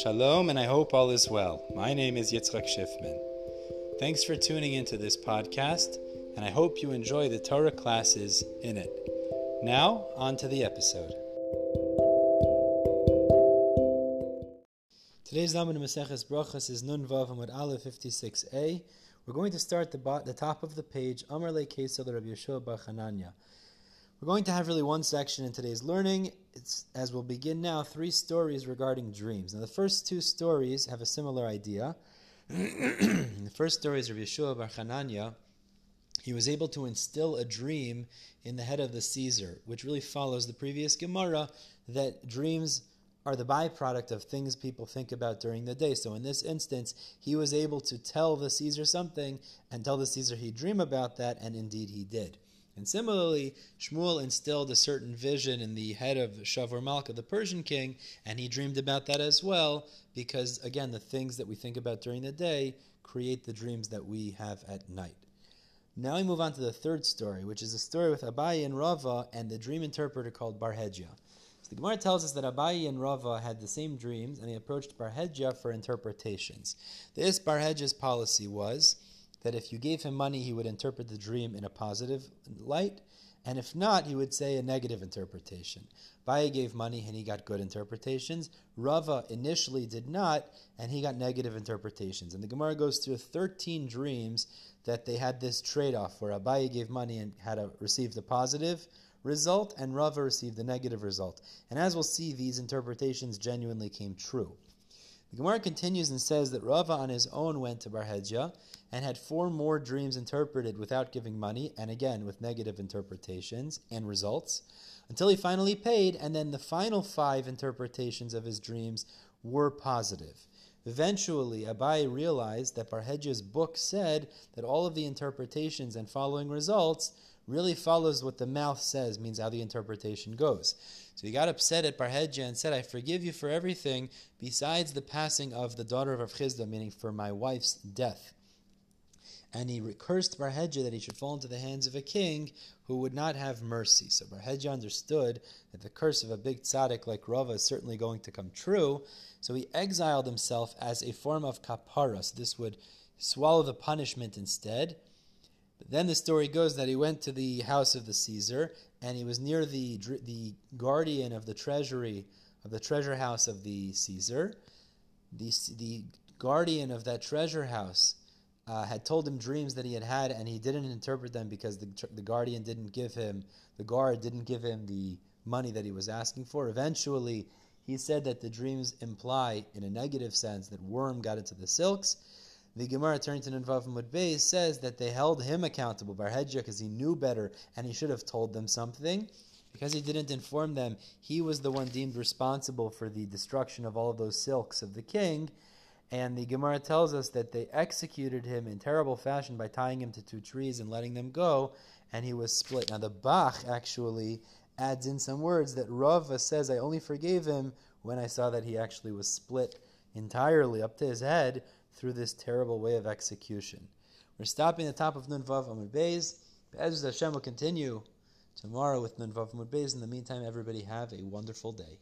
Shalom, and I hope all is well. My name is Yitzchak Schiffman. Thanks for tuning into this podcast, and I hope you enjoy the Torah classes in it. Now, on to the episode. Today's Lamed Maseches Brachos is Nun Vav Amud Aleph 56a. We're going to start the, bo- the top of the page, Amar Le Kesel Rabbi Yeshua Bar Chananya. We're going to have really one section in today's learning. It's, as we'll begin now, three stories regarding dreams. Now, the first two stories have a similar idea. the first story is of Yeshua Bar Chananya. He was able to instill a dream in the head of the Caesar, which really follows the previous Gemara that dreams are the byproduct of things people think about during the day. So in this instance, he was able to tell the Caesar something and tell the Caesar he'd dream about that, and indeed he did. And similarly, Shmuel instilled a certain vision in the head of Shavur Malka, the Persian king, and he dreamed about that as well, because again, the things that we think about during the day create the dreams that we have at night. Now we move on to the third story, which is a story with Abaye and Rava and the dream interpreter called Bar Hedya. So the Gemara tells us that Abaye and Rava had the same dreams, and they approached Bar Hedya for interpretations. This Bar Hedya's policy was that if you gave him money, he would interpret the dream in a positive light, and if not, he would say a negative interpretation. Abaye gave money and he got good interpretations. Rava initially did not, and he got negative interpretations. And the Gemara goes through 13 dreams that they had this trade off where Abaye gave money and had a, received a positive result, and Rava received a negative result. And as we'll see, these interpretations genuinely came true. The Gemara continues and says that Rava on his own went to Bar Hedya and had four more dreams interpreted without giving money, and again with negative interpretations and results, until he finally paid, and then the final five interpretations of his dreams were positive. Eventually, Abaye realized that Bar Hedya's book said that all of the interpretations and following results really follows what the mouth says, means how the interpretation goes. So he got upset at Bar Hedya and said, I forgive you for everything besides the passing of the daughter of Rav meaning for my wife's death. And he cursed Bar Hedya that he should fall into the hands of a king who would not have mercy. So Bar Hedya understood that the curse of a big tzaddik like Rava is certainly going to come true. So he exiled himself as a form of kapara. So this would swallow the punishment instead. But then the story goes that he went to the house of the Caesar and he was near the the guardian of the treasury of the treasure house of the Caesar. The the guardian of that treasure house uh, had told him dreams that he had had, and he didn't interpret them because the the guardian didn't give him the guard didn't give him the money that he was asking for. Eventually, he said that the dreams imply, in a negative sense, that worm got into the silks. The Gemara turning to Nunvav Mudbei says that they held him accountable, Bar Hedya, because he knew better and he should have told them something. Because he didn't inform them, he was the one deemed responsible for the destruction of all of those silks of the king. And the Gemara tells us that they executed him in terrible fashion by tying him to two trees and letting them go, and he was split. Now, the Bach actually adds in some words that Rava says, I only forgave him when I saw that he actually was split entirely up to his head through this terrible way of execution. We're stopping at the top of Nun Vav Amud Beis. Be'ez Hashem will continue tomorrow with Nun Vav Amud Beis. In the meantime, everybody have a wonderful day.